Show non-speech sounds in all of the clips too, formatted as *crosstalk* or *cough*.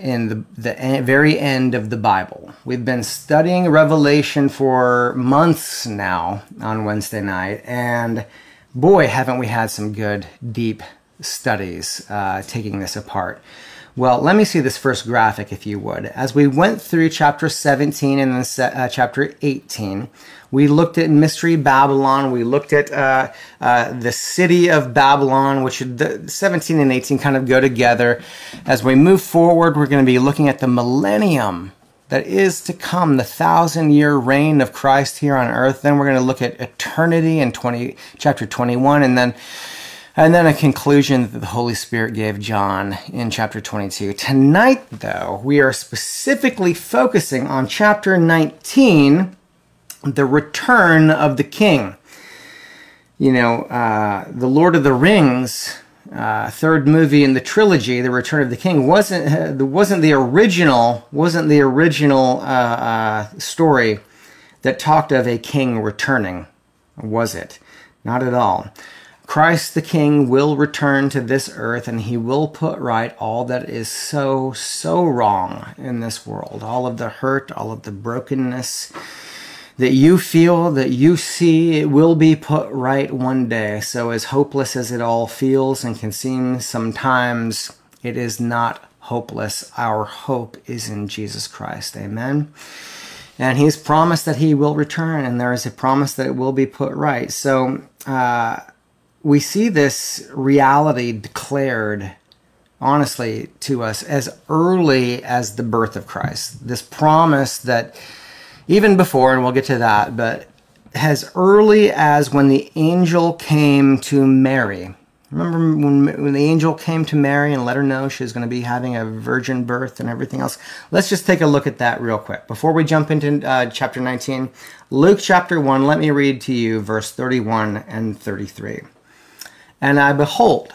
in the, the very end of the Bible. We've been studying Revelation for months now on Wednesday night, and boy, haven't we had some good, deep studies uh, taking this apart. Well, let me see this first graphic, if you would. As we went through chapter 17 and then uh, chapter 18, we looked at Mystery Babylon. We looked at uh, uh, the city of Babylon, which the 17 and 18 kind of go together. As we move forward, we're going to be looking at the millennium that is to come, the thousand year reign of Christ here on earth. Then we're going to look at eternity in 20, chapter 21, and then and then a conclusion that the Holy Spirit gave John in chapter 22. Tonight, though, we are specifically focusing on chapter 19 the return of the king. You know, uh, the Lord of the Rings, uh, third movie in the trilogy, The Return of the King, wasn't uh, wasn't the original wasn't the original uh, uh, story that talked of a king returning, was it? Not at all. Christ the King will return to this earth and he will put right all that is so, so wrong in this world. All of the hurt, all of the brokenness, that you feel, that you see, it will be put right one day. So, as hopeless as it all feels and can seem sometimes, it is not hopeless. Our hope is in Jesus Christ. Amen. And He's promised that He will return, and there is a promise that it will be put right. So, uh, we see this reality declared honestly to us as early as the birth of Christ. This promise that even before, and we'll get to that, but as early as when the angel came to Mary. Remember when, when the angel came to Mary and let her know she was going to be having a virgin birth and everything else? Let's just take a look at that real quick. Before we jump into uh, chapter 19, Luke chapter 1, let me read to you verse 31 and 33. And I behold,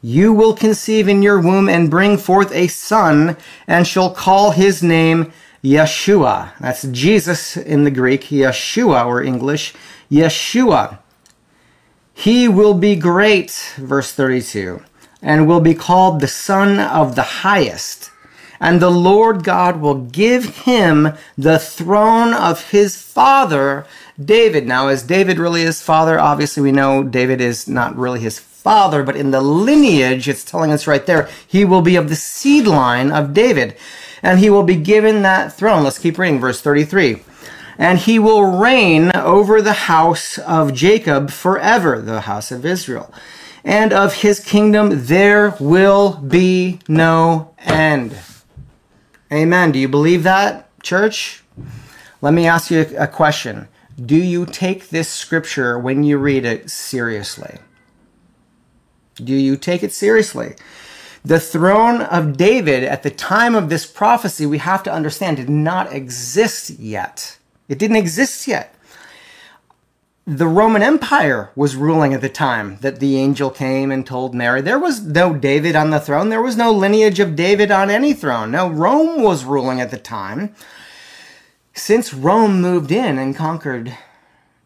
you will conceive in your womb and bring forth a son, and shall call his name Yeshua. That's Jesus in the Greek, Yeshua or English, Yeshua. He will be great, verse 32, and will be called the Son of the Highest. And the Lord God will give him the throne of his father, David. Now, is David really his father? Obviously, we know David is not really his father, but in the lineage, it's telling us right there, he will be of the seed line of David and he will be given that throne. Let's keep reading verse 33. And he will reign over the house of Jacob forever, the house of Israel. And of his kingdom there will be no end. Amen. Do you believe that, church? Let me ask you a question. Do you take this scripture when you read it seriously? Do you take it seriously? The throne of David at the time of this prophecy, we have to understand, did not exist yet. It didn't exist yet. The Roman Empire was ruling at the time that the angel came and told Mary. There was no David on the throne. There was no lineage of David on any throne. No, Rome was ruling at the time. Since Rome moved in and conquered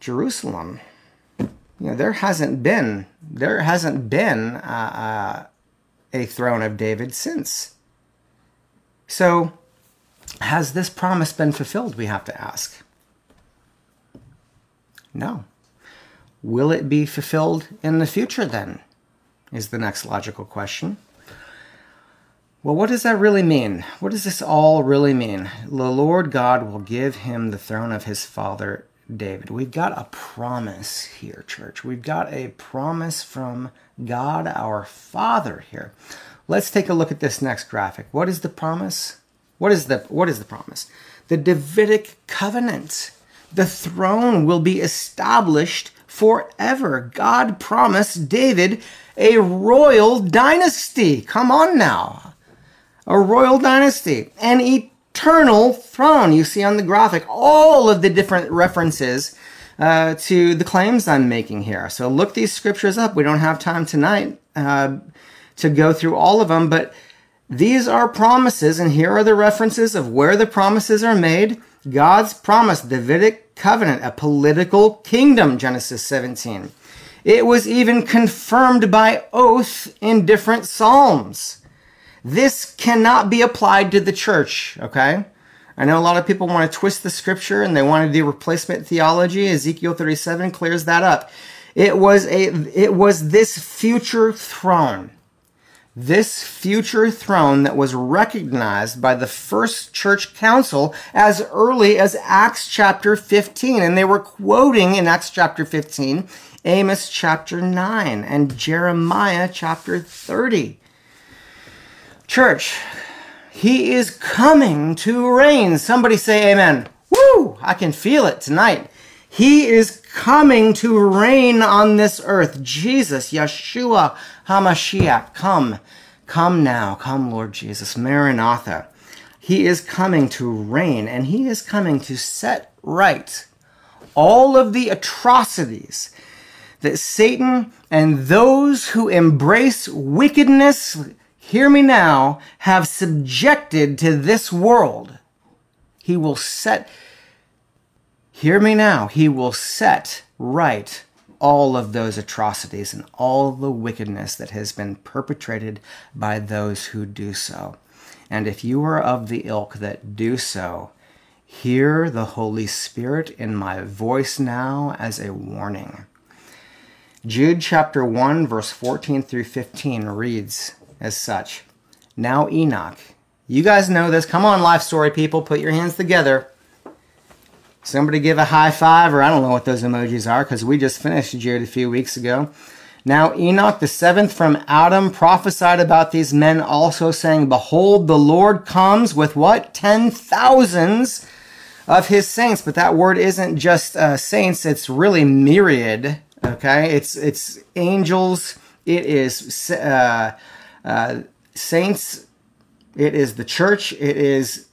Jerusalem, you know, there hasn't been there hasn't been uh, uh, a throne of David since. So, has this promise been fulfilled? We have to ask. No. Will it be fulfilled in the future then? Is the next logical question. Well, what does that really mean? What does this all really mean? The Lord God will give him the throne of his father David. We've got a promise here, church. We've got a promise from God our Father here. Let's take a look at this next graphic. What is the promise? What is the what is the promise? The Davidic covenant. The throne will be established forever. God promised David a royal dynasty. Come on now. a royal dynasty, an eternal throne. You see on the graphic all of the different references uh, to the claims I'm making here. So look these scriptures up. We don't have time tonight uh, to go through all of them, but these are promises, and here are the references of where the promises are made. God's promise, Davidic covenant, a political kingdom, Genesis 17. It was even confirmed by oath in different Psalms. This cannot be applied to the church, okay? I know a lot of people want to twist the scripture and they want to do replacement theology. Ezekiel 37 clears that up. It was a it was this future throne. This future throne that was recognized by the first church council as early as Acts chapter 15. And they were quoting in Acts chapter 15 Amos chapter 9 and Jeremiah chapter 30. Church, he is coming to reign. Somebody say amen. Woo! I can feel it tonight. He is coming to reign on this earth. Jesus, Yeshua HaMashiach, come. Come now. Come, Lord Jesus. Maranatha. He is coming to reign and he is coming to set right all of the atrocities that Satan and those who embrace wickedness hear me now, have subjected to this world. He will set, hear me now, he will set right all of those atrocities and all the wickedness that has been perpetrated by those who do so. And if you are of the ilk that do so, hear the Holy Spirit in my voice now as a warning. Jude chapter 1, verse 14 through 15 reads, as such. Now, Enoch. You guys know this. Come on, life story people, put your hands together. Somebody give a high five, or I don't know what those emojis are, because we just finished Jude a few weeks ago. Now Enoch, the seventh from Adam, prophesied about these men also, saying, Behold, the Lord comes with what? Ten thousands of his saints. But that word isn't just uh, saints, it's really myriad. Okay? It's, it's angels, it is uh, uh, saints, it is the church, it is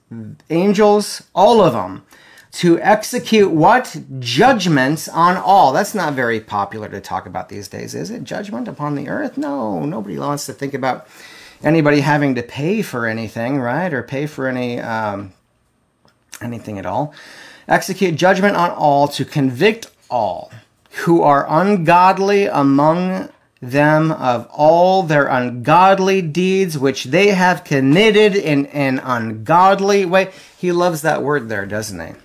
angels, all of them, to execute what? Judgments on all. That's not very popular to talk about these days, is it? Judgment upon the earth? No, nobody wants to think about anybody having to pay for anything, right? Or pay for any um, anything at all. Execute judgment on all to convict all who are ungodly among them of all their ungodly deeds which they have committed in an ungodly way. He loves that word there, doesn't he? *laughs*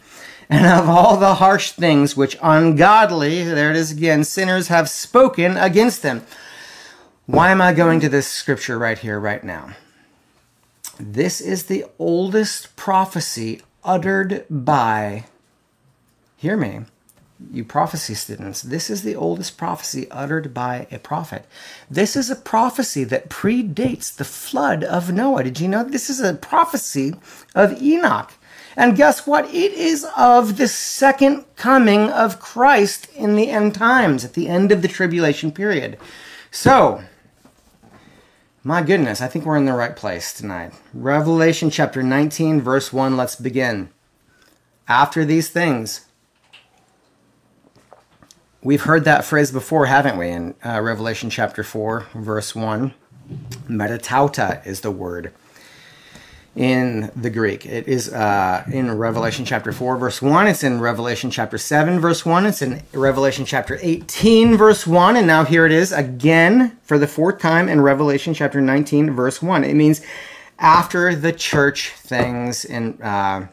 And of all the harsh things which ungodly, there it is again, sinners have spoken against them. Why am I going to this scripture right here, right now? This is the oldest prophecy uttered by, hear me, you prophecy students, this is the oldest prophecy uttered by a prophet. This is a prophecy that predates the flood of Noah. Did you know this is a prophecy of Enoch? And guess what? It is of the second coming of Christ in the end times, at the end of the tribulation period. So, my goodness, I think we're in the right place tonight. Revelation chapter 19, verse 1, let's begin. After these things, We've heard that phrase before, haven't we? In uh, Revelation chapter 4, verse 1. Metatauta is the word in the Greek. It is uh, in Revelation chapter 4, verse 1. It's in Revelation chapter 7, verse 1. It's in Revelation chapter 18, verse 1. And now here it is again for the fourth time in Revelation chapter 19, verse 1. It means after the church things in uh,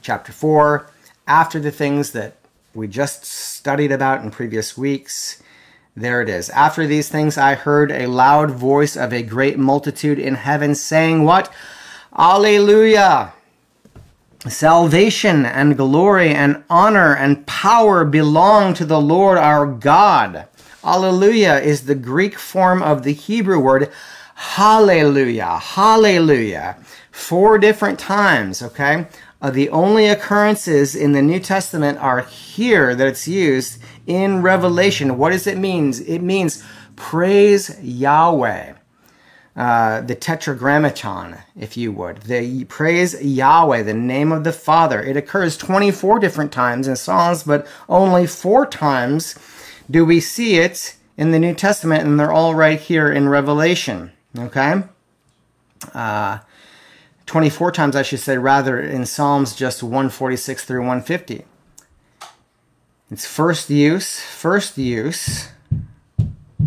chapter 4, after the things that we just studied about in previous weeks. There it is. After these things, I heard a loud voice of a great multitude in heaven saying, What? Alleluia! Salvation and glory and honor and power belong to the Lord our God. Alleluia is the Greek form of the Hebrew word hallelujah. Hallelujah. Four different times, okay? Uh, the only occurrences in the New Testament are here that it's used in Revelation. What does it mean? It means praise Yahweh. uh, the tetragrammaton, if you would. The praise Yahweh, the name of the Father. It occurs 24 different times in Psalms, but only four times do we see it in the New Testament, and they're all right here in Revelation. Okay? Uh, 24 times, I should say, rather, in Psalms just 146 through 150. Its first use, first use,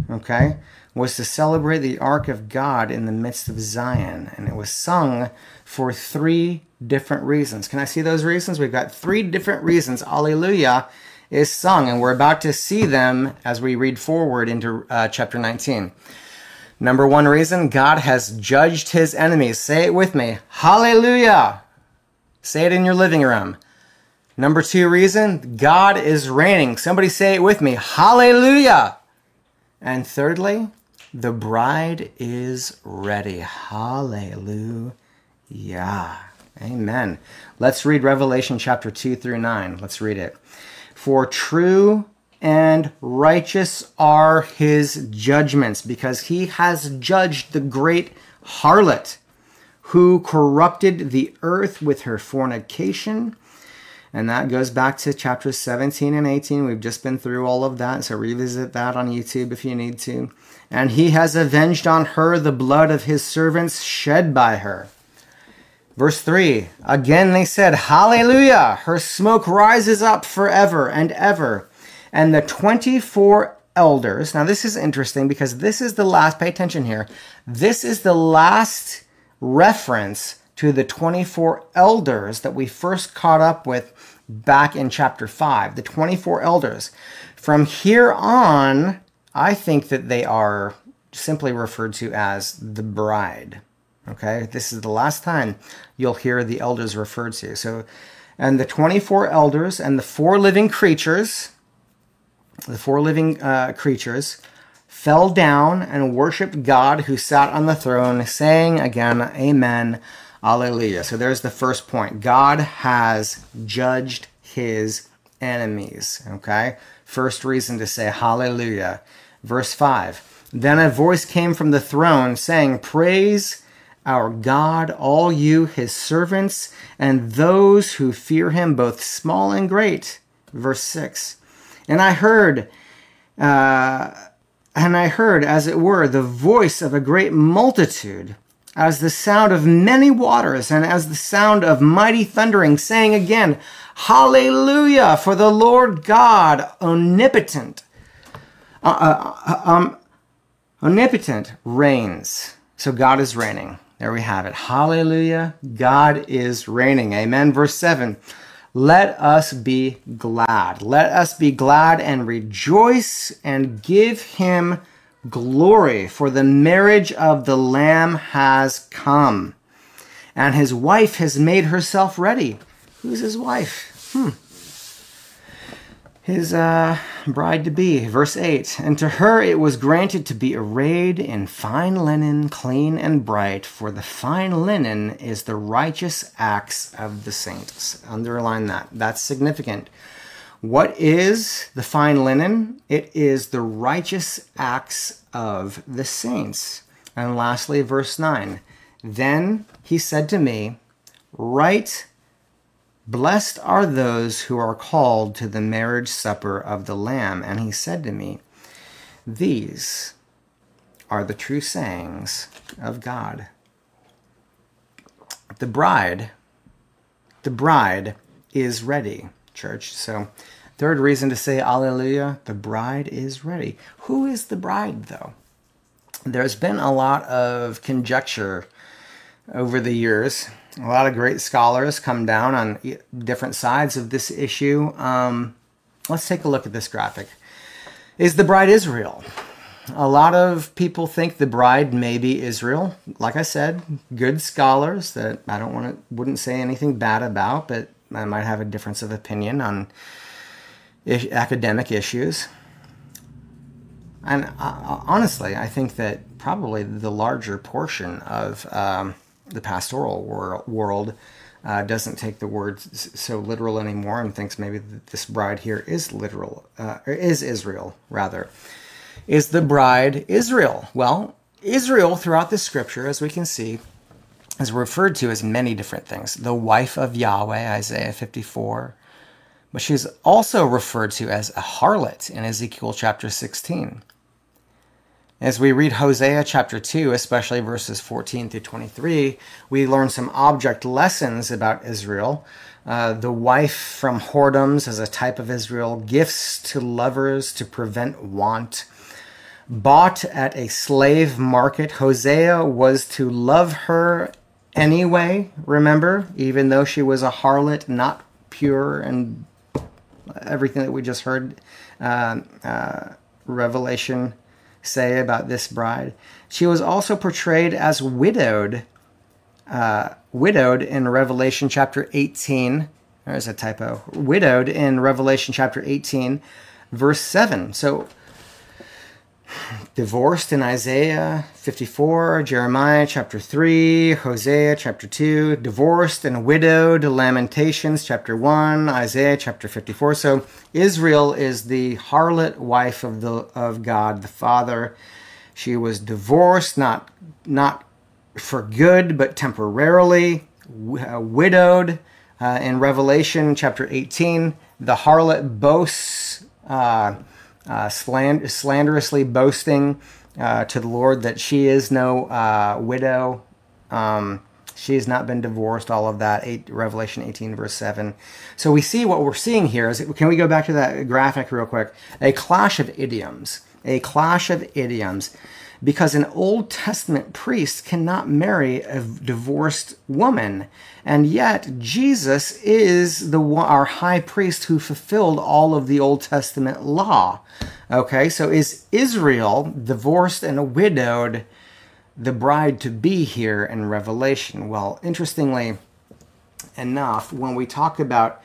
okay, was to celebrate the Ark of God in the midst of Zion. And it was sung for three different reasons. Can I see those reasons? We've got three different reasons. Alleluia is sung, and we're about to see them as we read forward into uh, chapter 19. Number one reason God has judged his enemies. Say it with me. Hallelujah. Say it in your living room. Number two reason God is reigning. Somebody say it with me. Hallelujah. And thirdly, the bride is ready. Hallelujah. Amen. Let's read Revelation chapter 2 through 9. Let's read it. For true and righteous are his judgments, because he has judged the great harlot who corrupted the earth with her fornication and that goes back to chapters 17 and 18. We've just been through all of that, so revisit that on YouTube if you need to. And he has avenged on her the blood of his servants shed by her. Verse 3 Again they said, Hallelujah! Her smoke rises up forever and ever. And the 24 elders, now this is interesting because this is the last, pay attention here, this is the last reference to the 24 elders that we first caught up with back in chapter 5. The 24 elders. From here on, I think that they are simply referred to as the bride. Okay, this is the last time you'll hear the elders referred to. So, and the 24 elders and the four living creatures, the four living uh, creatures, fell down and worshiped God who sat on the throne, saying again, Amen. Alleluia. So there's the first point. God has judged his enemies. Okay? First reason to say hallelujah. Verse 5 Then a voice came from the throne saying, Praise our God, all you, his servants, and those who fear him, both small and great. Verse 6 And I heard, uh, and I heard, as it were, the voice of a great multitude as the sound of many waters and as the sound of mighty thundering, saying again, Hallelujah, for the Lord God omnipotent, uh, uh, uh, um, omnipotent reigns. So God is reigning. There we have it. Hallelujah, God is reigning. Amen. Verse 7. Let us be glad. Let us be glad and rejoice and give him glory, for the marriage of the Lamb has come, and his wife has made herself ready. Who's his wife? Hmm. His uh, bride to be. Verse 8 And to her it was granted to be arrayed in fine linen, clean and bright, for the fine linen is the righteous acts of the saints. Underline that. That's significant. What is the fine linen? It is the righteous acts of the saints. And lastly, verse 9. Then he said to me, Write, blessed are those who are called to the marriage supper of the Lamb. And he said to me, These are the true sayings of God. The bride, the bride is ready church. So, third reason to say Alleluia, the bride is ready. Who is the bride, though? There's been a lot of conjecture over the years. A lot of great scholars come down on different sides of this issue. Um, let's take a look at this graphic. Is the bride Israel? A lot of people think the bride may be Israel. Like I said, good scholars that I don't want to wouldn't say anything bad about, but I might have a difference of opinion on academic issues. And uh, honestly, I think that probably the larger portion of um, the pastoral wor- world uh, doesn't take the words so literal anymore and thinks maybe this bride here is literal, uh, or is Israel rather. Is the bride Israel? Well, Israel, throughout the scripture, as we can see, is referred to as many different things. The wife of Yahweh, Isaiah 54. But she's also referred to as a harlot in Ezekiel chapter 16. As we read Hosea chapter 2, especially verses 14 through 23, we learn some object lessons about Israel. Uh, the wife from whoredoms as a type of Israel, gifts to lovers to prevent want. Bought at a slave market, Hosea was to love her anyway, remember, even though she was a harlot, not pure, and everything that we just heard uh, uh, Revelation say about this bride. She was also portrayed as widowed, uh, widowed in Revelation chapter 18. There's a typo. Widowed in Revelation chapter 18, verse 7. So, divorced in Isaiah 54, Jeremiah chapter 3, Hosea chapter 2, divorced and widowed, Lamentations chapter 1, Isaiah chapter 54. So Israel is the harlot wife of the of God the Father. She was divorced not not for good but temporarily, uh, widowed uh, in Revelation chapter 18. The harlot boasts uh, uh, sland- slanderously boasting uh, to the Lord that she is no uh, widow. Um, she has not been divorced, all of that. Eight, Revelation 18, verse 7. So we see what we're seeing here is, can we go back to that graphic real quick? A clash of idioms. A clash of idioms because an Old Testament priest cannot marry a divorced woman. And yet, Jesus is the our high priest who fulfilled all of the Old Testament law. Okay, so is Israel divorced and widowed the bride to be here in Revelation? Well, interestingly enough, when we talk about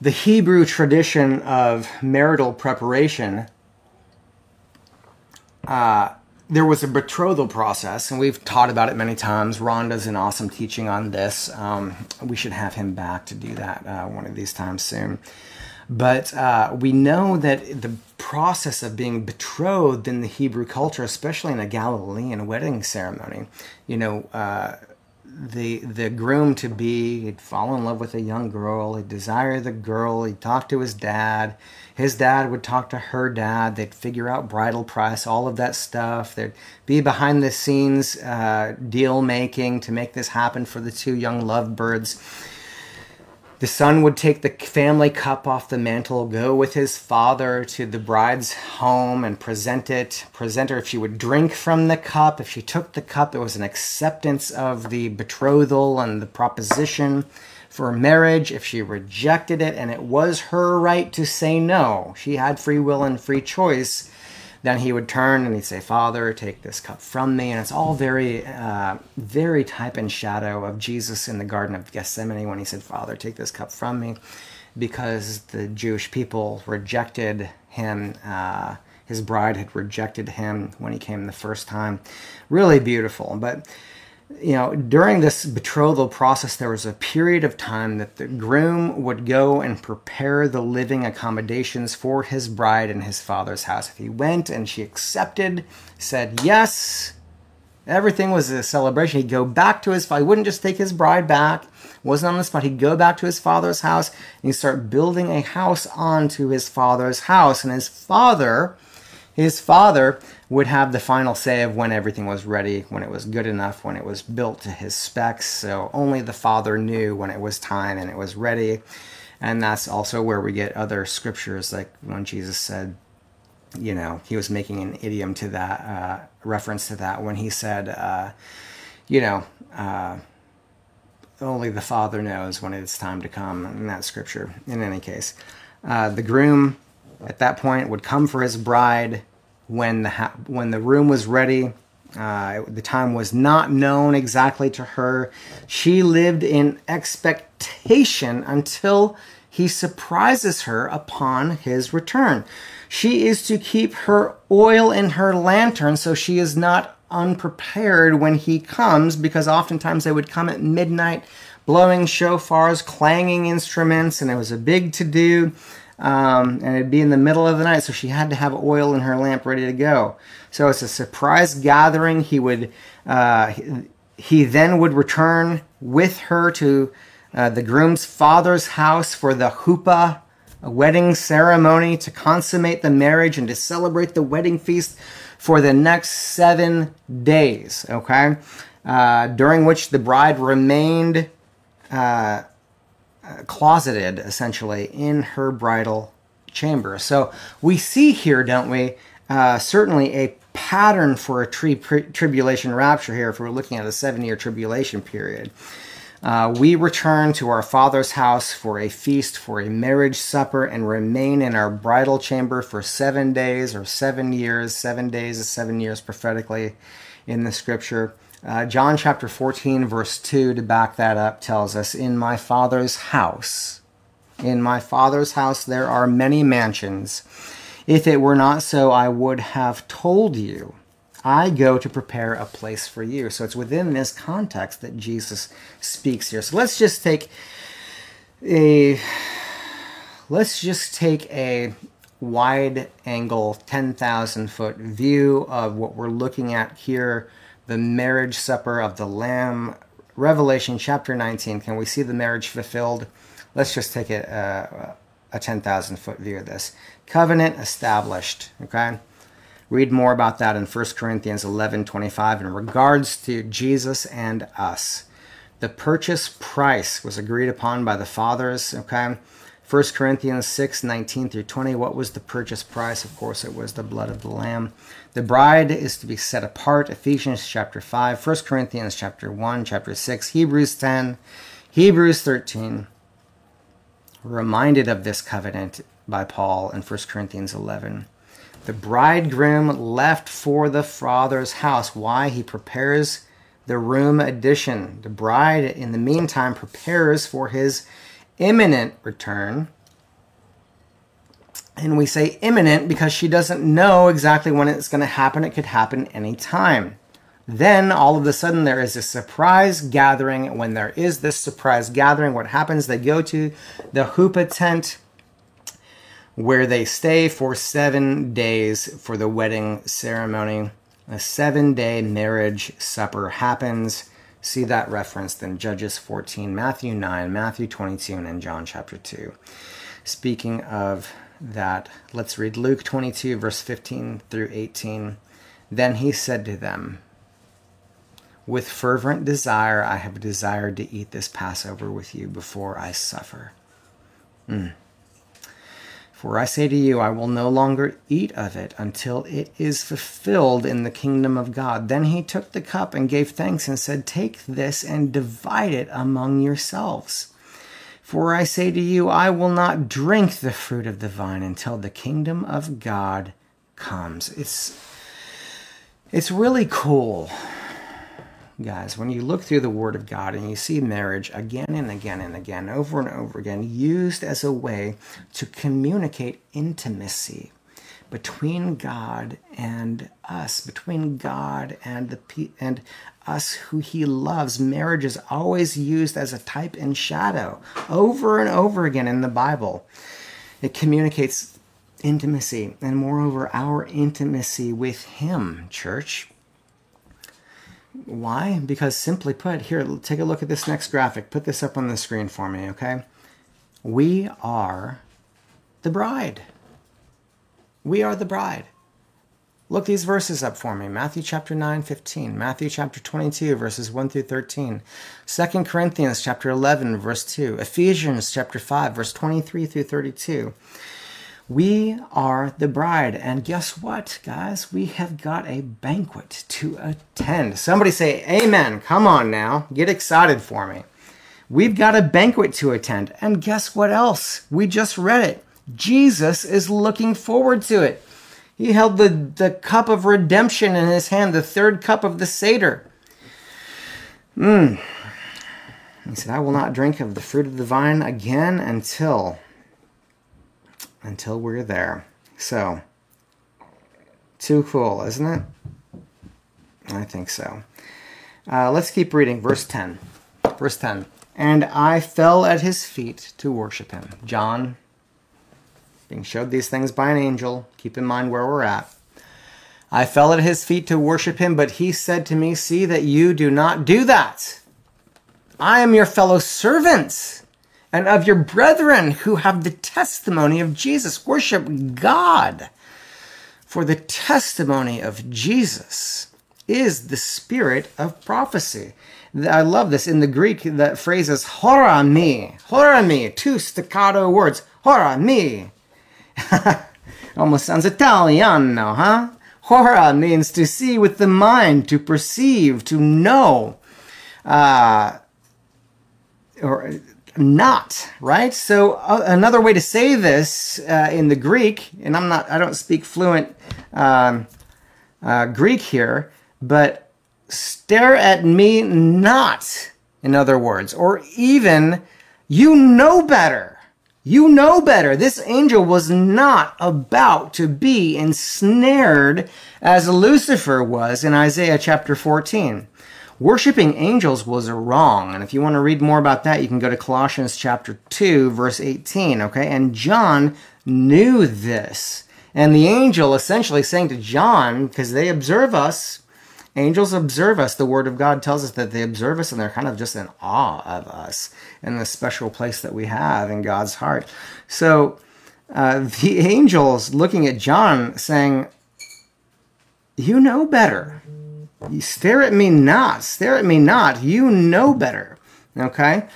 the Hebrew tradition of marital preparation, uh, there was a betrothal process, and we've taught about it many times. Rhonda's an awesome teaching on this. Um, we should have him back to do that uh, one of these times soon. But uh, we know that the process of being betrothed in the Hebrew culture, especially in a Galilean wedding ceremony, you know, uh, the the groom to be he'd fall in love with a young girl he'd desire the girl he'd talk to his dad. His dad would talk to her dad they'd figure out bridal price all of that stuff. There'd be behind the scenes uh, deal making to make this happen for the two young lovebirds the son would take the family cup off the mantle, go with his father to the bride's home and present it. Present her if she would drink from the cup. If she took the cup, it was an acceptance of the betrothal and the proposition for marriage. If she rejected it, and it was her right to say no, she had free will and free choice then he would turn and he'd say, Father, take this cup from me. And it's all very, uh, very type and shadow of Jesus in the Garden of Gethsemane when he said, Father, take this cup from me, because the Jewish people rejected him. Uh, his bride had rejected him when he came the first time. Really beautiful. But you know, during this betrothal process, there was a period of time that the groom would go and prepare the living accommodations for his bride in his father's house. If he went and she accepted, said yes, everything was a celebration. He'd go back to his father. He wouldn't just take his bride back, wasn't on the spot. He'd go back to his father's house and he'd start building a house onto his father's house. And his father, his father would have the final say of when everything was ready, when it was good enough, when it was built to his specs. So only the Father knew when it was time and it was ready. And that's also where we get other scriptures, like when Jesus said, you know, he was making an idiom to that, uh, reference to that when he said, uh, you know, uh, only the Father knows when it's time to come in that scripture, in any case. Uh, the groom at that point would come for his bride when the ha- when the room was ready. Uh, the time was not known exactly to her. She lived in expectation until he surprises her upon his return. She is to keep her oil in her lantern so she is not unprepared when he comes, because oftentimes they would come at midnight blowing shofars, clanging instruments, and it was a big to do. Um, and it'd be in the middle of the night, so she had to have oil in her lamp ready to go. So it's a surprise gathering. He would, uh, he, he then would return with her to uh, the groom's father's house for the huppah wedding ceremony to consummate the marriage and to celebrate the wedding feast for the next seven days. Okay, uh, during which the bride remained uh, closeted essentially in her bridal chamber. So we see here, don't we, uh, certainly a pattern for a tri- tribulation rapture here if we're looking at a seven year tribulation period. Uh, we return to our Father's house for a feast, for a marriage supper, and remain in our bridal chamber for seven days or seven years. Seven days is seven years prophetically in the scripture. Uh, John chapter 14, verse 2, to back that up, tells us, In my Father's house, in my Father's house there are many mansions. If it were not so, I would have told you. I go to prepare a place for you. So it's within this context that Jesus speaks here. So let's just take a let's just take a wide angle 10,000 foot view of what we're looking at here the marriage supper of the Lamb. Revelation chapter 19. Can we see the marriage fulfilled? Let's just take uh, a, a, a 10,000 foot view of this. Covenant established. Okay. Read more about that in 1 Corinthians 11 25 in regards to Jesus and us. The purchase price was agreed upon by the fathers. Okay. 1 Corinthians 6 19 through 20. What was the purchase price? Of course, it was the blood of the Lamb. The bride is to be set apart. Ephesians chapter 5, 1 Corinthians chapter 1, chapter 6, Hebrews 10, Hebrews 13. Reminded of this covenant by Paul in 1 Corinthians 11. The bridegroom left for the father's house. Why? He prepares the room addition. The bride, in the meantime, prepares for his imminent return. And we say imminent because she doesn't know exactly when it's going to happen. It could happen anytime. Then all of a sudden there is a surprise gathering. When there is this surprise gathering, what happens? They go to the huppah tent where they stay for seven days for the wedding ceremony. A seven day marriage supper happens. See that referenced in Judges 14, Matthew 9, Matthew 22, and in John chapter 2. Speaking of that, let's read Luke 22, verse 15 through 18. Then he said to them, With fervent desire I have desired to eat this Passover with you before I suffer. Mm. For I say to you, I will no longer eat of it until it is fulfilled in the kingdom of God. Then he took the cup and gave thanks and said, Take this and divide it among yourselves. For I say to you, I will not drink the fruit of the vine until the kingdom of God comes. It's, it's really cool guys, when you look through the Word of God and you see marriage again and again and again, over and over again, used as a way to communicate intimacy between God and us, between God and the and us who He loves. Marriage is always used as a type and shadow over and over again in the Bible. It communicates intimacy and moreover our intimacy with Him, church. Why? Because simply put, here, take a look at this next graphic. Put this up on the screen for me, okay? We are the bride. We are the bride. Look these verses up for me. Matthew chapter 9, 15. Matthew chapter 22, verses 1 through 13. 2 Corinthians chapter 11, verse 2. Ephesians chapter 5, verse 23 through 32. We are the bride. And guess what, guys? We have got a banquet to attend. Somebody say, Amen. Come on now. Get excited for me. We've got a banquet to attend. And guess what else? We just read it. Jesus is looking forward to it. He held the, the cup of redemption in his hand, the third cup of the Seder. Mm. He said, I will not drink of the fruit of the vine again until until we're there. So, too cool, isn't it? I think so. Uh, let's keep reading. Verse 10. Verse 10. And I fell at his feet to worship him. John being showed these things by an angel. Keep in mind where we're at. I fell at his feet to worship him, but he said to me, See that you do not do that. I am your fellow servant and of your brethren who have the testimony of Jesus. Worship God. For the testimony of Jesus is the spirit of prophecy. I love this. In the Greek, that phrase is hora me. Hora me. Two staccato words. Hora me. *laughs* Almost sounds Italiano, huh? Hora means to see with the mind, to perceive, to know. Uh, or not, right? So uh, another way to say this uh, in the Greek, and I'm not, I don't speak fluent um, uh, Greek here, but stare at me not, in other words, or even you know better. You know better. This angel was not about to be ensnared as Lucifer was in Isaiah chapter 14. Worshipping angels was wrong. And if you want to read more about that, you can go to Colossians chapter 2, verse 18. Okay. And John knew this. And the angel essentially saying to John, because they observe us, angels observe us. The word of God tells us that they observe us and they're kind of just in awe of us and the special place that we have in God's heart. So uh, the *laughs* angels looking at John saying, You know better. Stare at me not. Stare at me not. You know better. Okay?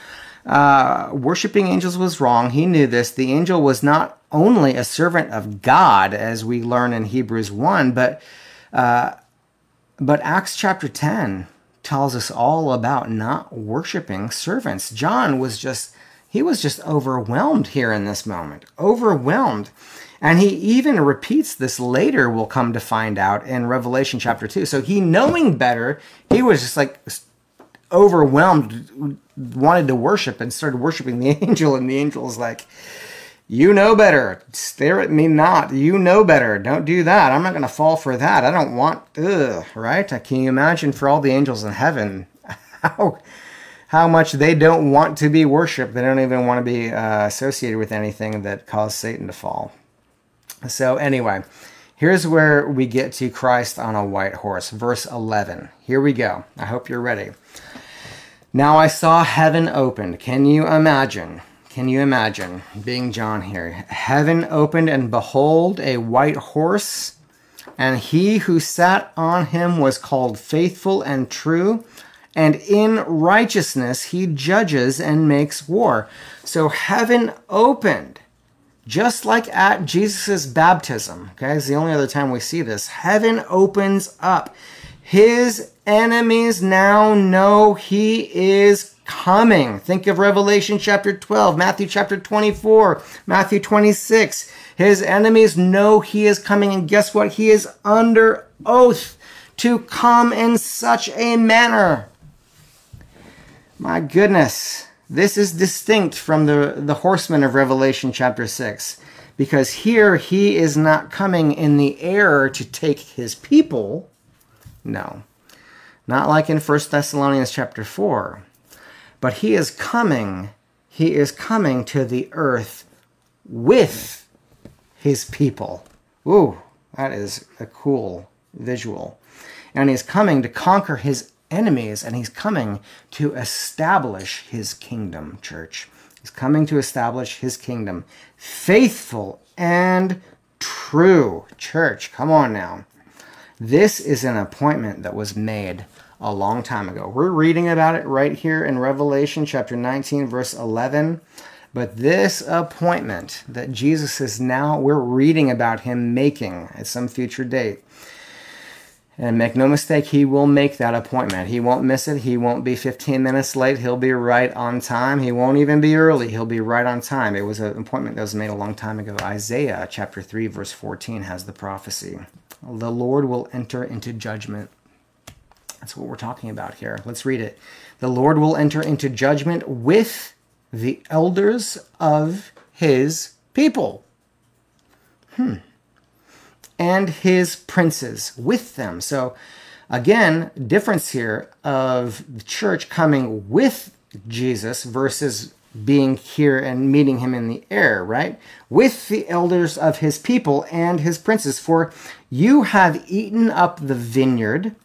Uh, worshipping angels was wrong. He knew this. The angel was not only a servant of God, as we learn in Hebrews 1, but, uh, but Acts chapter 10 tells us all about not worshiping servants. John was just, he was just overwhelmed here in this moment. Overwhelmed. And he even repeats this later, we'll come to find out in Revelation chapter 2. So he, knowing better, he was just like overwhelmed, wanted to worship and started worshiping the *laughs* angel. And the angel is like, You know better. Stare at me not. You know better. Don't do that. I'm not going to fall for that. I don't want, ugh, right? Can you imagine for all the angels in heaven *laughs* how how much they don't want to be worshiped. They don't even want to be uh, associated with anything that caused Satan to fall. So, anyway, here's where we get to Christ on a white horse, verse 11. Here we go. I hope you're ready. Now I saw heaven opened. Can you imagine? Can you imagine being John here? Heaven opened, and behold, a white horse, and he who sat on him was called faithful and true, and in righteousness he judges and makes war. So heaven opened just like at Jesus' baptism, okay, it's the only other time we see this. Heaven opens up. His enemies now know he is coming. Think of Revelation chapter 12, Matthew chapter 24, Matthew 26. His enemies know he is coming, and guess what? He is under oath to come in such a manner. My goodness. This is distinct from the, the horsemen of Revelation chapter 6, because here he is not coming in the air to take his people. No. Not like in 1 Thessalonians chapter 4. But he is coming, he is coming to the earth with his people. Ooh, that is a cool visual. And he's coming to conquer his enemies and he's coming to establish his kingdom, church. He's coming to establish his kingdom. Faithful and true, church. Come on now. This is an appointment that was made a long time ago. We're reading about it right here in Revelation chapter 19, verse 11. But this appointment that Jesus is now, we're reading about him making at some future date and make no mistake, he will make that appointment. He won't miss it. He won't be 15 minutes late. He'll be right on time. He won't even be early. He'll be right on time. It was an appointment that was made a long time ago. Isaiah chapter 3, verse 14 has the prophecy The Lord will enter into judgment. That's what we're talking about here. Let's read it. The Lord will enter into judgment with the elders of his people. Hmm and his princes with them. So, again, difference here of the church coming with Jesus versus being here and meeting him in the air, right? With the elders of his people and his princes. For you have eaten up the vineyard.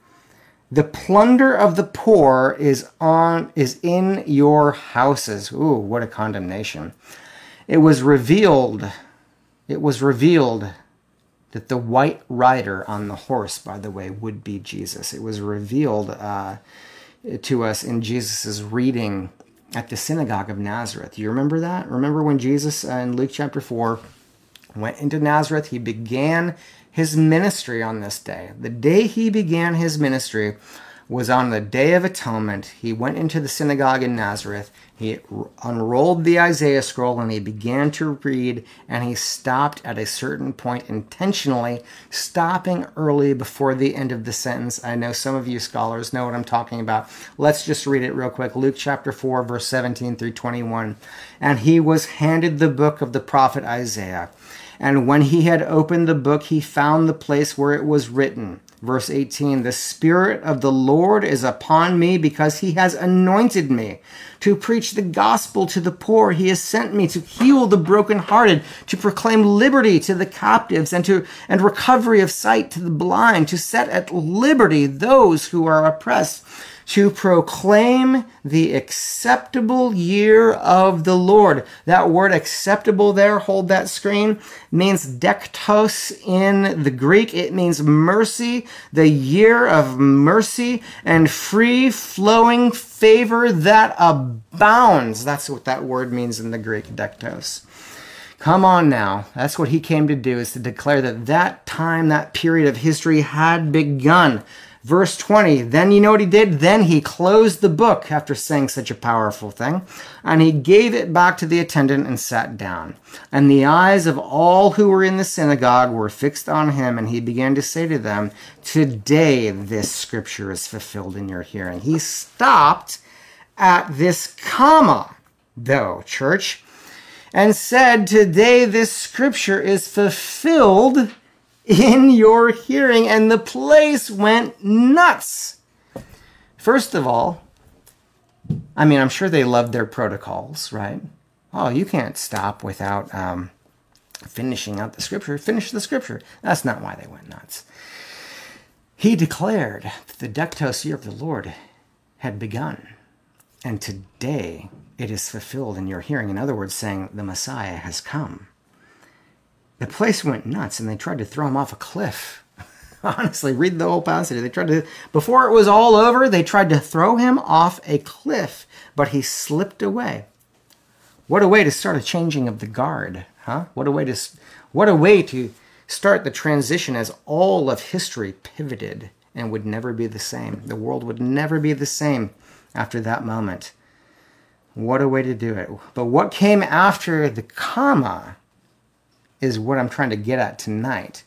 The plunder of the poor is on is in your houses. Ooh, what a condemnation. It was revealed, it was revealed that the white rider on the horse, by the way, would be Jesus. It was revealed uh, to us in Jesus' reading at the synagogue of Nazareth. You remember that? Remember when Jesus uh, in Luke chapter 4 went into Nazareth? He began his ministry on this day. The day he began his ministry was on the Day of Atonement. He went into the synagogue in Nazareth. He unrolled the Isaiah scroll and he began to read, and he stopped at a certain point intentionally, stopping early before the end of the sentence. I know some of you scholars know what I'm talking about. Let's just read it real quick. Luke chapter 4, verse 17 through 21. And he was handed the book of the prophet Isaiah. And when he had opened the book, he found the place where it was written Verse 18 The Spirit of the Lord is upon me because he has anointed me to preach the gospel to the poor. He has sent me to heal the brokenhearted, to proclaim liberty to the captives, and, to, and recovery of sight to the blind, to set at liberty those who are oppressed to proclaim the acceptable year of the Lord. That word acceptable there, hold that screen, means dektos in the Greek. It means mercy, the year of mercy and free flowing favor that abounds. That's what that word means in the Greek, dektos. Come on now. That's what he came to do, is to declare that that time, that period of history had begun. Verse 20, then you know what he did? Then he closed the book after saying such a powerful thing, and he gave it back to the attendant and sat down. And the eyes of all who were in the synagogue were fixed on him, and he began to say to them, Today this scripture is fulfilled in your hearing. He stopped at this comma, though, church, and said, Today this scripture is fulfilled in your hearing, and the place went nuts. First of all, I mean, I'm sure they loved their protocols, right? Oh, you can't stop without um, finishing out the scripture. Finish the scripture. That's not why they went nuts. He declared that the dektos year of the Lord had begun, and today it is fulfilled in your hearing. In other words, saying the Messiah has come the place went nuts and they tried to throw him off a cliff. *laughs* Honestly, read the whole passage. They tried to, before it was all over, they tried to throw him off a cliff, but he slipped away. What a way to start a changing of the guard, huh? What a way to, what a way to start the transition as all of history pivoted and would never be the same. The world would never be the same after that moment. What a way to do it. But what came after the comma is what I'm trying to get at tonight.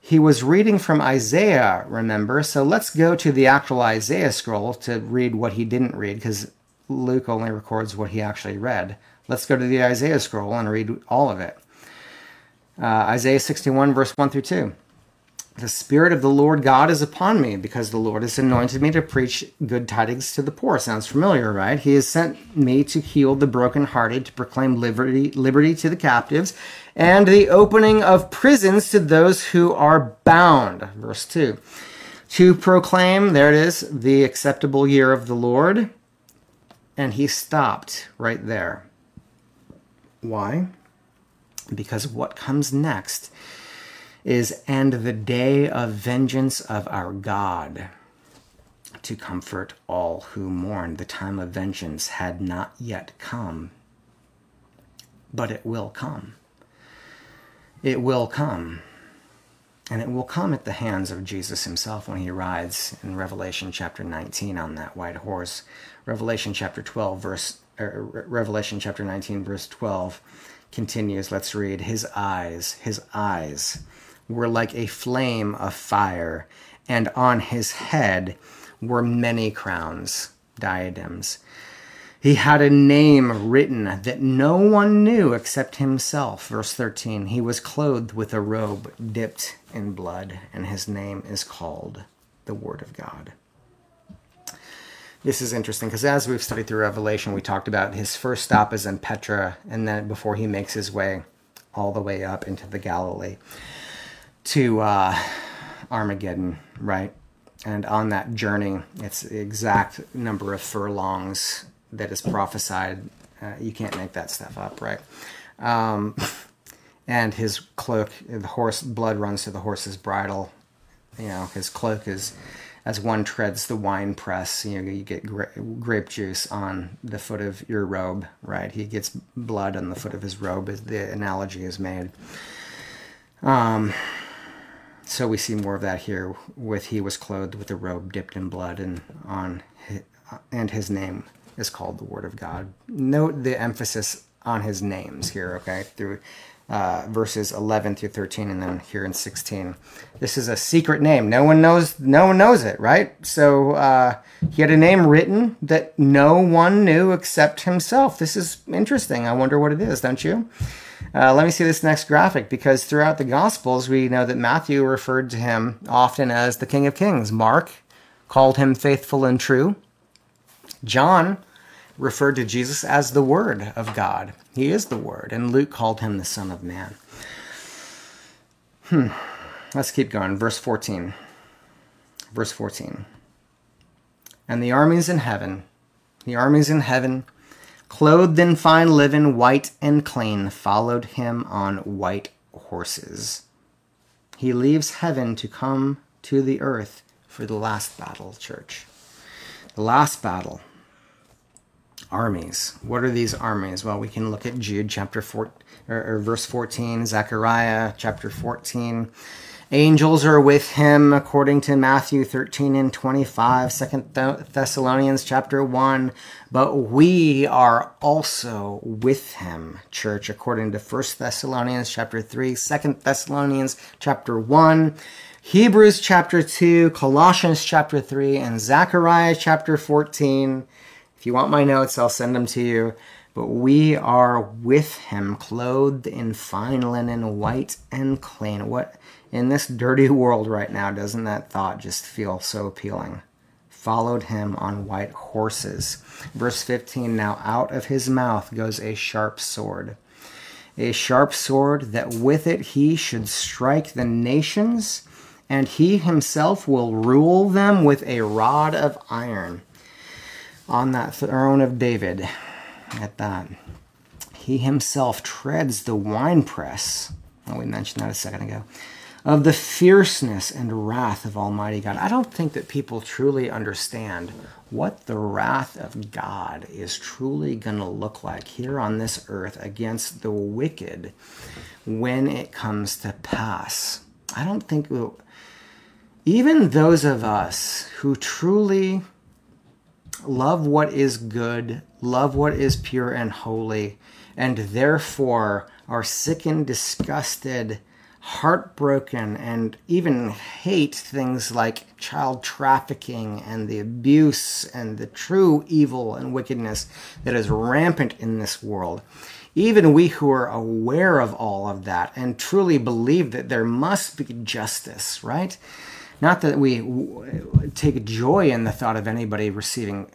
He was reading from Isaiah, remember? So let's go to the actual Isaiah scroll to read what he didn't read, because Luke only records what he actually read. Let's go to the Isaiah scroll and read all of it. Uh, Isaiah 61, verse 1 through 2. The Spirit of the Lord God is upon me because the Lord has anointed me to preach good tidings to the poor. Sounds familiar, right? He has sent me to heal the brokenhearted, to proclaim liberty, liberty to the captives, and the opening of prisons to those who are bound. Verse 2. To proclaim, there it is, the acceptable year of the Lord. And he stopped right there. Why? Because what comes next is and the day of vengeance of our God to comfort all who mourn. The time of vengeance had not yet come, but it will come. It will come. And it will come at the hands of Jesus himself when he rides in Revelation chapter 19 on that white horse. Revelation chapter 12, verse, er, Revelation chapter 19, verse 12 continues. Let's read. His eyes, his eyes were like a flame of fire, and on his head were many crowns, diadems. He had a name written that no one knew except himself. Verse 13 He was clothed with a robe dipped in blood, and his name is called the Word of God. this is interesting because as we've studied through Revelation, we talked about his first stop is in Petra, and then before he makes his way all the way up into the Galilee to uh, Armageddon, right? And on that journey, it's the exact number of furlongs that is prophesied. Uh, you can't make that stuff up, right? Um, and his cloak, the horse, blood runs to the horse's bridle. You know, his cloak is as one treads the wine press, you know, you get gra- grape juice on the foot of your robe, right? He gets blood on the foot of his robe, the analogy is made. Um, so we see more of that here with he was clothed with a robe dipped in blood and on his, and his name is called the word of God. Note the emphasis on his names here, okay? Through uh, verses 11 through 13 and then here in 16 this is a secret name. No one knows no one knows it right? So uh, he had a name written that no one knew except himself. This is interesting. I wonder what it is don't you uh, let me see this next graphic because throughout the gospels we know that matthew referred to him often as the king of kings mark called him faithful and true john referred to jesus as the word of god he is the Word, and Luke called him the Son of Man. Hmm. Let's keep going. Verse 14. Verse 14. And the armies in heaven, the armies in heaven, clothed in fine linen, white and clean, followed him on white horses. He leaves heaven to come to the earth for the last battle, church. The last battle armies. What are these armies? Well, we can look at Jude chapter 4 or, or verse 14, Zechariah chapter 14. Angels are with him according to Matthew 13 and 25, Second Thessalonians chapter 1. But we are also with him, church, according to First Thessalonians chapter 3, Second Thessalonians chapter 1. Hebrews chapter 2, Colossians chapter 3, and Zechariah chapter 14. If you want my notes, I'll send them to you. But we are with him, clothed in fine linen, white and clean. What in this dirty world right now, doesn't that thought just feel so appealing? Followed him on white horses. Verse 15 Now out of his mouth goes a sharp sword, a sharp sword that with it he should strike the nations, and he himself will rule them with a rod of iron on that throne of David at that. He himself treads the winepress. Oh, we mentioned that a second ago. Of the fierceness and wrath of Almighty God. I don't think that people truly understand what the wrath of God is truly going to look like here on this earth against the wicked when it comes to pass. I don't think we'll, even those of us who truly love what is good, love what is pure and holy, and therefore are sickened, disgusted, heartbroken, and even hate things like child trafficking and the abuse and the true evil and wickedness that is rampant in this world. Even we who are aware of all of that and truly believe that there must be justice, right? Not that we take joy in the thought of anybody receiving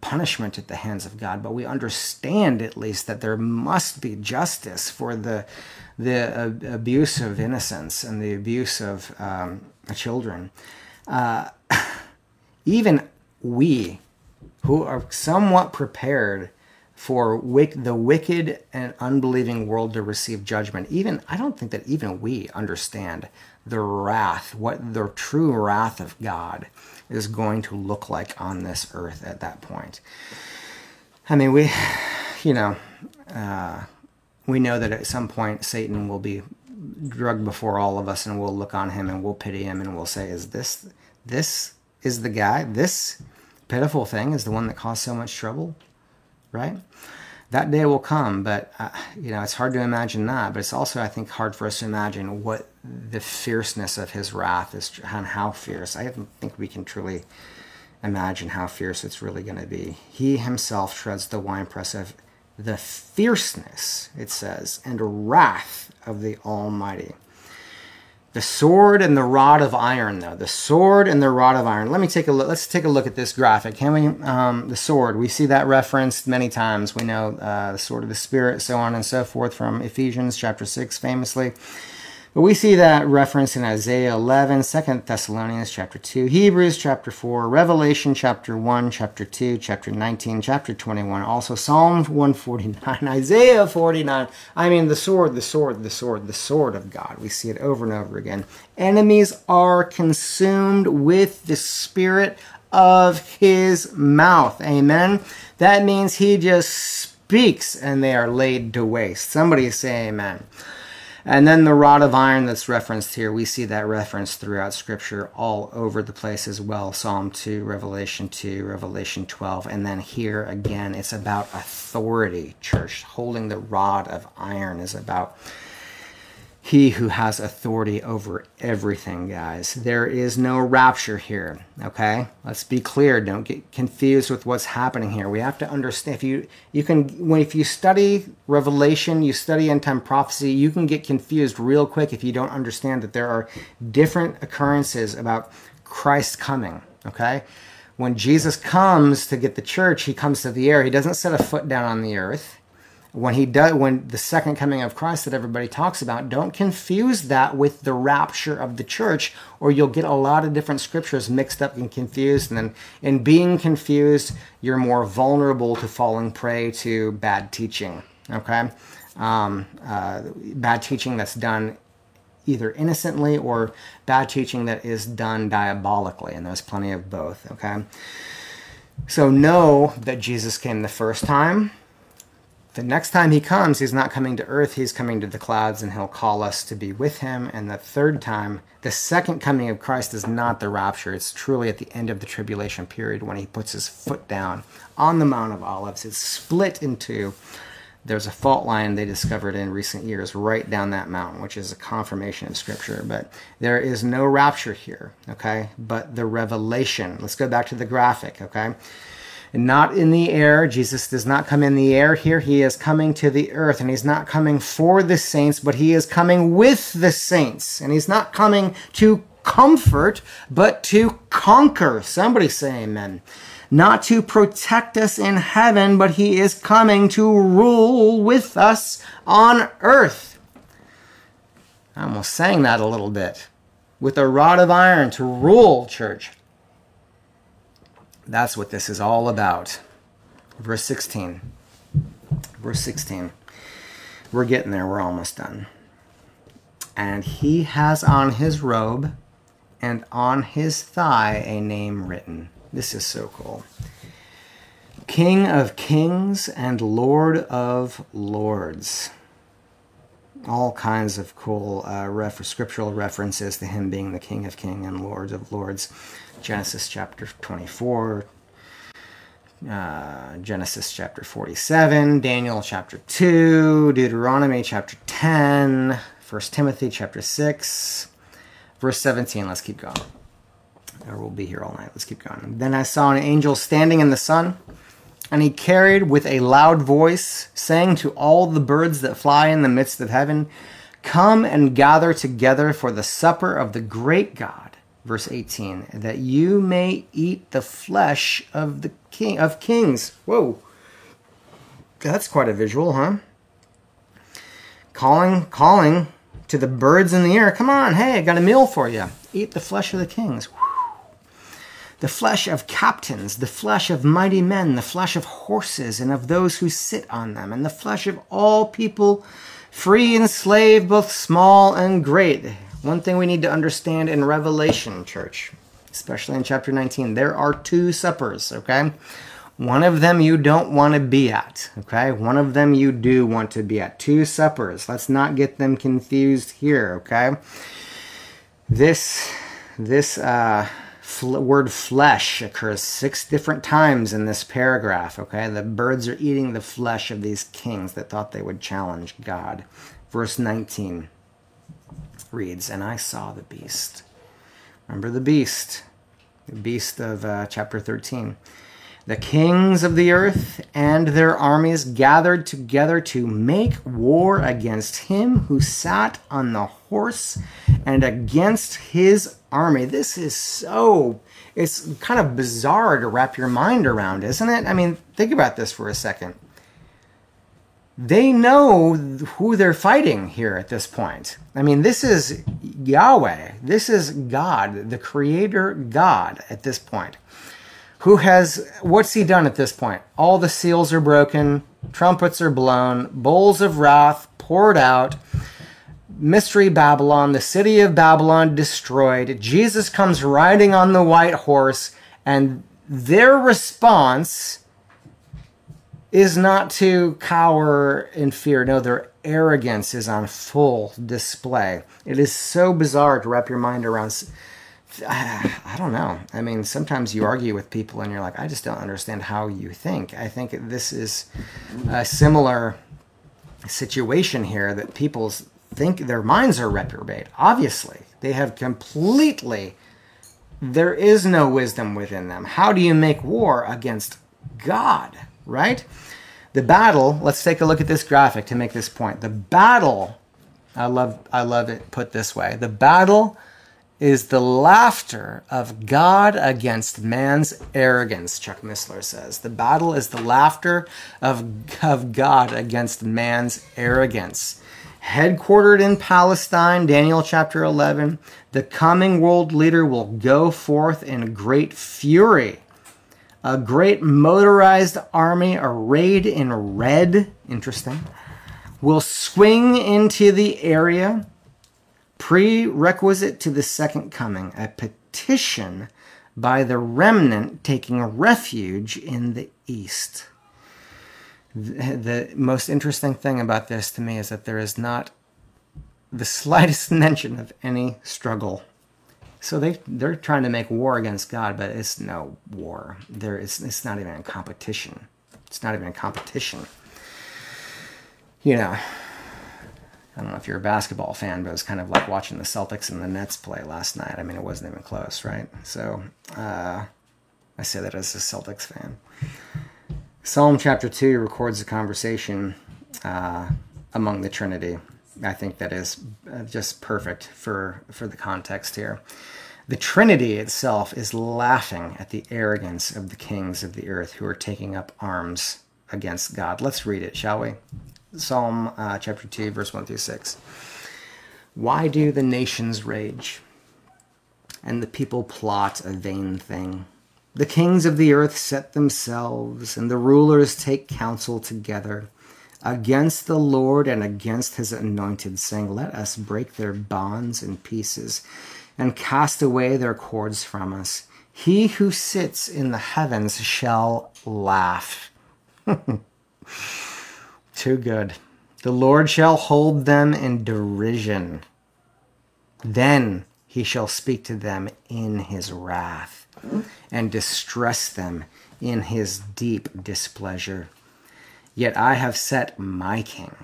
punishment at the hands of God, but we understand at least that there must be justice for the the uh, abuse of innocence and the abuse of um, children. Uh, *laughs* even we, who are somewhat prepared for wick, the wicked and unbelieving world to receive judgment, even I don't think that even we understand the wrath, what the true wrath of God is going to look like on this earth at that point. I mean, we, you know, uh, we know that at some point Satan will be drugged before all of us, and we'll look on him and we'll pity him and we'll say, "Is this this is the guy? This pitiful thing is the one that caused so much trouble?" Right? That day will come, but uh, you know it's hard to imagine that. But it's also, I think, hard for us to imagine what the fierceness of his wrath is and how fierce. I don't think we can truly imagine how fierce it's really going to be. He himself treads the winepress of the fierceness, it says, and wrath of the Almighty. The sword and the rod of iron, though. The sword and the rod of iron. Let me take a look. Let's take a look at this graphic. Can we? Um, the sword. We see that referenced many times. We know uh, the sword of the spirit, so on and so forth, from Ephesians chapter six, famously. But we see that reference in Isaiah 11, 2 Thessalonians chapter 2, Hebrews chapter 4, Revelation chapter 1, chapter 2, chapter 19, chapter 21, also Psalm 149, *laughs* Isaiah 49. I mean, the sword, the sword, the sword, the sword of God. We see it over and over again. Enemies are consumed with the spirit of his mouth. Amen. That means he just speaks and they are laid to waste. Somebody say amen. And then the rod of iron that's referenced here, we see that reference throughout Scripture all over the place as well. Psalm 2, Revelation 2, Revelation 12. And then here again, it's about authority, church. Holding the rod of iron is about he who has authority over everything, guys. There is no rapture here, okay? Let's be clear. Don't get confused with what's happening here. We have to understand if you you can when if you study Revelation, you study end time prophecy, you can get confused real quick if you don't understand that there are different occurrences about Christ coming, okay? When Jesus comes to get the church, he comes to the air. He doesn't set a foot down on the earth when he does when the second coming of Christ that everybody talks about don't confuse that with the rapture of the church or you'll get a lot of different scriptures mixed up and confused. And then in being confused you're more vulnerable to falling prey to bad teaching okay? Um, uh, bad teaching that's done either innocently or bad teaching that is done diabolically and there's plenty of both okay? So know that jesus came the first time the next time he comes, he's not coming to earth, he's coming to the clouds and he'll call us to be with him. And the third time, the second coming of Christ is not the rapture. It's truly at the end of the tribulation period when he puts his foot down on the Mount of Olives. It's split in two. There's a fault line they discovered in recent years right down that mountain, which is a confirmation of Scripture. But there is no rapture here, okay? But the revelation. Let's go back to the graphic, okay? Not in the air. Jesus does not come in the air here. He is coming to the earth, and he's not coming for the saints, but he is coming with the saints. And he's not coming to comfort, but to conquer. Somebody say amen. Not to protect us in heaven, but he is coming to rule with us on earth. I almost sang that a little bit. With a rod of iron to rule, church. That's what this is all about. Verse 16. Verse 16. We're getting there. We're almost done. And he has on his robe and on his thigh a name written. This is so cool. King of kings and Lord of lords. All kinds of cool uh, scriptural references to him being the King of kings and Lord of lords. Genesis chapter 24, uh, Genesis chapter 47, Daniel chapter 2, Deuteronomy chapter 10, 1 Timothy chapter 6, verse 17. Let's keep going. Or we'll be here all night. Let's keep going. Then I saw an angel standing in the sun, and he carried with a loud voice, saying to all the birds that fly in the midst of heaven, Come and gather together for the supper of the great God verse 18 that you may eat the flesh of the king of kings. Whoa. That's quite a visual huh? Calling calling to the birds in the air. Come on hey i got a meal for you eat the flesh of the kings. The flesh of captains the flesh of mighty men the flesh of horses and of those who sit on them and the flesh of all people free and slave both small and great one thing we need to understand in Revelation, church, especially in chapter 19, there are two suppers, okay? One of them you don't want to be at, okay? One of them you do want to be at. Two suppers. Let's not get them confused here, okay? This this uh, fl- word flesh occurs six different times in this paragraph, okay? The birds are eating the flesh of these kings that thought they would challenge God. Verse 19 reads, And I saw the beast. Remember the beast, the beast of uh, chapter 13. The kings of the earth and their armies gathered together to make war against him who sat on the horse and against his army. This is so, it's kind of bizarre to wrap your mind around, isn't it? I mean, think about this for a second. They know who they're fighting here at this point. I mean, this is Yahweh. This is God, the creator God at this point. Who has, what's he done at this point? All the seals are broken, trumpets are blown, bowls of wrath poured out Mystery Babylon, the city of Babylon destroyed. Jesus comes riding on the white horse, and their response is not to cower in fear. No, their arrogance is on full display. It is so bizarre to wrap your mind around. *sighs* I don't know. I mean, sometimes you argue with people and you're like, I just don't understand how you think. I think this is a similar situation here that people's think their minds are reprobate. Obviously, they have completely, there is no wisdom within them. How do you make war against God, right? The battle, let's take a look at this graphic to make this point. The battle, I love, I love it put this way. The battle is the laughter of God against man's arrogance, Chuck Missler says. The battle is the laughter of, of God against man's arrogance headquartered in Palestine, Daniel chapter 11, the coming world leader will go forth in great fury. A great motorized army arrayed in red, interesting, will swing into the area. Prerequisite to the second coming, a petition by the remnant taking refuge in the east the most interesting thing about this to me is that there is not the *laughs* slightest mention of any struggle. So they they're trying to make war against God, but it's no war. There is it's not even a competition. It's not even a competition. You know, I don't know if you're a basketball fan, but it was kind of like watching the Celtics and the Nets play last night. I mean, it wasn't even close, right? So uh, I say that as a Celtics fan. Psalm chapter 2 records a conversation uh, among the Trinity. I think that is uh, just perfect for, for the context here. The Trinity itself is laughing at the arrogance of the kings of the earth who are taking up arms against God. Let's read it, shall we? Psalm uh, chapter 2, verse 1 through 6. Why do the nations rage and the people plot a vain thing? The kings of the earth set themselves, and the rulers take counsel together against the Lord and against his anointed, saying, Let us break their bonds in pieces and cast away their cords from us. He who sits in the heavens shall laugh. *laughs* Too good. The Lord shall hold them in derision. Then he shall speak to them in his wrath and distress them in his deep displeasure. Yet I have set my king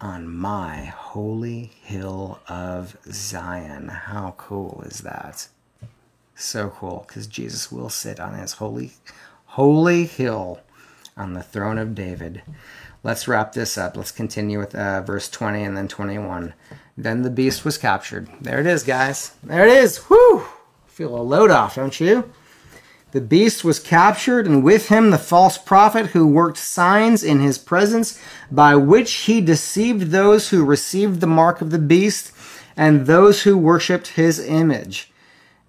on my holy hill of Zion. How cool is that? So cool because Jesus will sit on his holy holy hill on the throne of David. Let's wrap this up. Let's continue with uh, verse 20 and then 21. Then the beast was captured. There it is, guys. There it is. Whoo! Feel a load off, don't you? The beast was captured, and with him the false prophet who worked signs in his presence, by which he deceived those who received the mark of the beast and those who worshipped his image.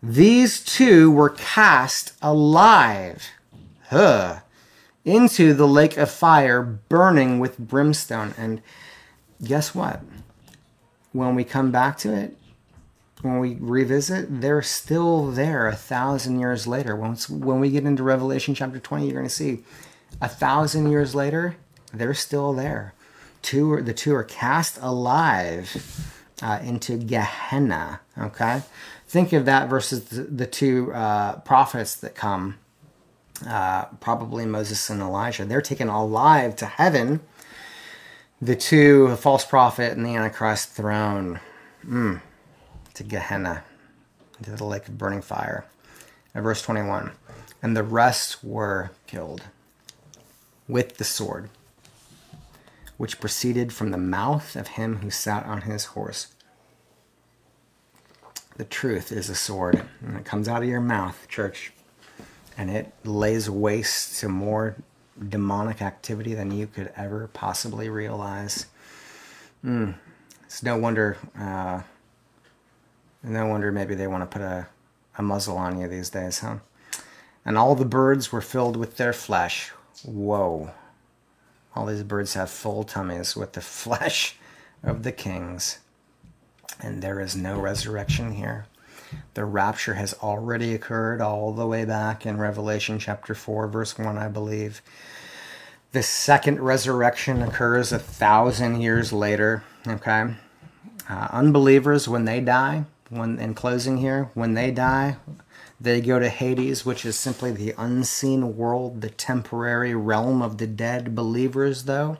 These two were cast alive huh, into the lake of fire, burning with brimstone. And guess what? When we come back to it, when we revisit, they're still there a thousand years later. Once when we get into Revelation chapter 20, you're going to see a thousand years later, they're still there. Two are, the two are cast alive uh, into Gehenna. Okay, think of that versus the, the two uh, prophets that come, uh, probably Moses and Elijah. They're taken alive to heaven. The two, false prophet and the Antichrist thrown. Mm to Gehenna, into the lake of burning fire. And verse 21 And the rest were killed with the sword, which proceeded from the mouth of him who sat on his horse, The truth is a sword, and it comes out of your mouth, church, and it lays waste to more demonic activity than you could ever possibly realize. Mm. It's no wonder, uh, no wonder maybe they want to put a, a muzzle on you these days, huh? And all the birds were filled with their flesh. Whoa. All these birds have full tummies with the *laughs* flesh of the kings. And there is no resurrection here. The rapture has already occurred all the way back in Revelation chapter 4, verse 1, I believe. The second resurrection occurs a thousand years later. Okay. Uh, unbelievers, when they die, when in closing here, when they die, they go to Hades, which is simply the unseen world, the temporary realm of the dead. Believers, though,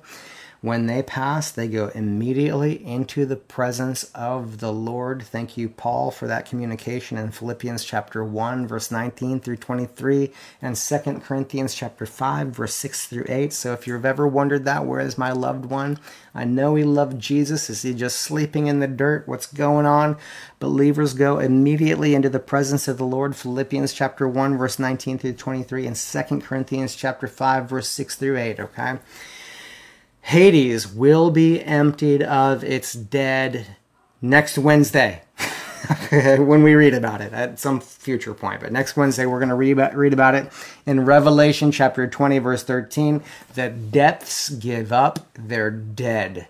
when they pass, they go immediately into the presence of the Lord. Thank you, Paul, for that communication in Philippians chapter 1, verse 19 through 23, and 2 Corinthians chapter 5, verse 6 through 8. So if you've ever wondered that, where is my loved one? I know he loved Jesus. Is he just sleeping in the dirt? What's going on? Believers go immediately into the presence of the Lord. Philippians chapter 1, verse 19 through 23, and 2 Corinthians chapter 5, verse 6 through 8. Okay? Hades will be emptied of its dead next Wednesday. *laughs* when we read about it at some future point. But next Wednesday, we're going to read about, it in Revelation chapter 20, verse 13. The depths give up their dead.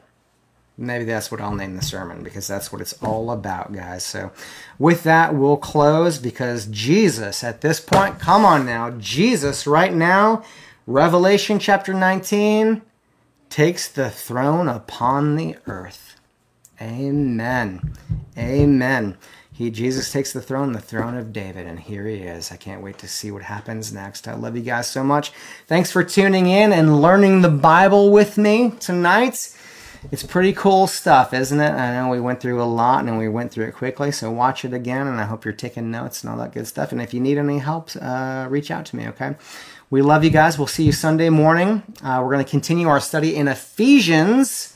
Maybe that's what I'll name the sermon because that's what it's all about, guys. So, with that, we'll close because Jesus, at this point, come on now, Jesus, right now, Revelation chapter 19 takes the throne upon the earth. Amen. Amen. He Jesus takes the throne, the throne of David, and here he is. I can't wait to see what happens next. I love you guys so much. Thanks for tuning in and learning the Bible with me tonight. It's pretty cool stuff, isn't it? I know we went through a lot and we went through it quickly, so watch it again, and I hope you're taking notes and all that good stuff. And if you need any help, uh, reach out to me, okay? We love you guys. We'll see you Sunday morning. Uh, we're going to continue our study in Ephesians.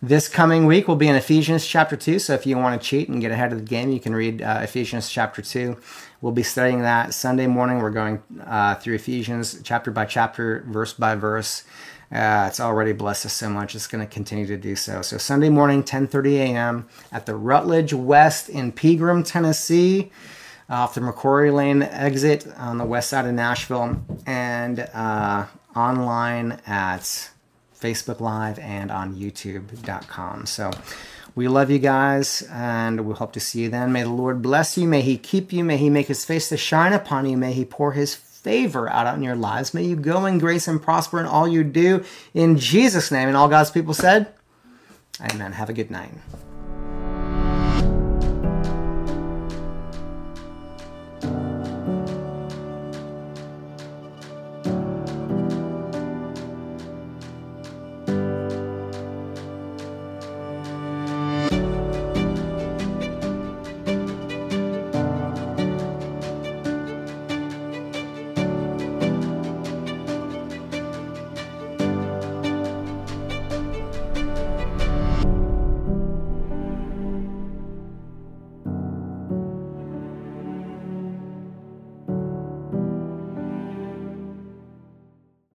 This coming week will be in Ephesians chapter 2. So if you want to cheat and get ahead of the game, you can read uh, Ephesians chapter 2. We'll be studying that Sunday morning. We're going uh, through Ephesians chapter by chapter, verse by verse. Uh, it's already blessed us so much. It's going to continue to do so. So Sunday morning, 10:30 a.m. at the Rutledge West in Pegram, Tennessee off the McCrory Lane exit on the west side of Nashville, and uh, online at Facebook Live and on YouTube.com. So we love you guys, and we hope to see you then. May the Lord bless you. May He keep you. May He make His face to shine upon you. May He pour His favor out on your lives. May you go in grace and prosper in all you do. In Jesus' name. And all God's people said, Amen. Have a good night.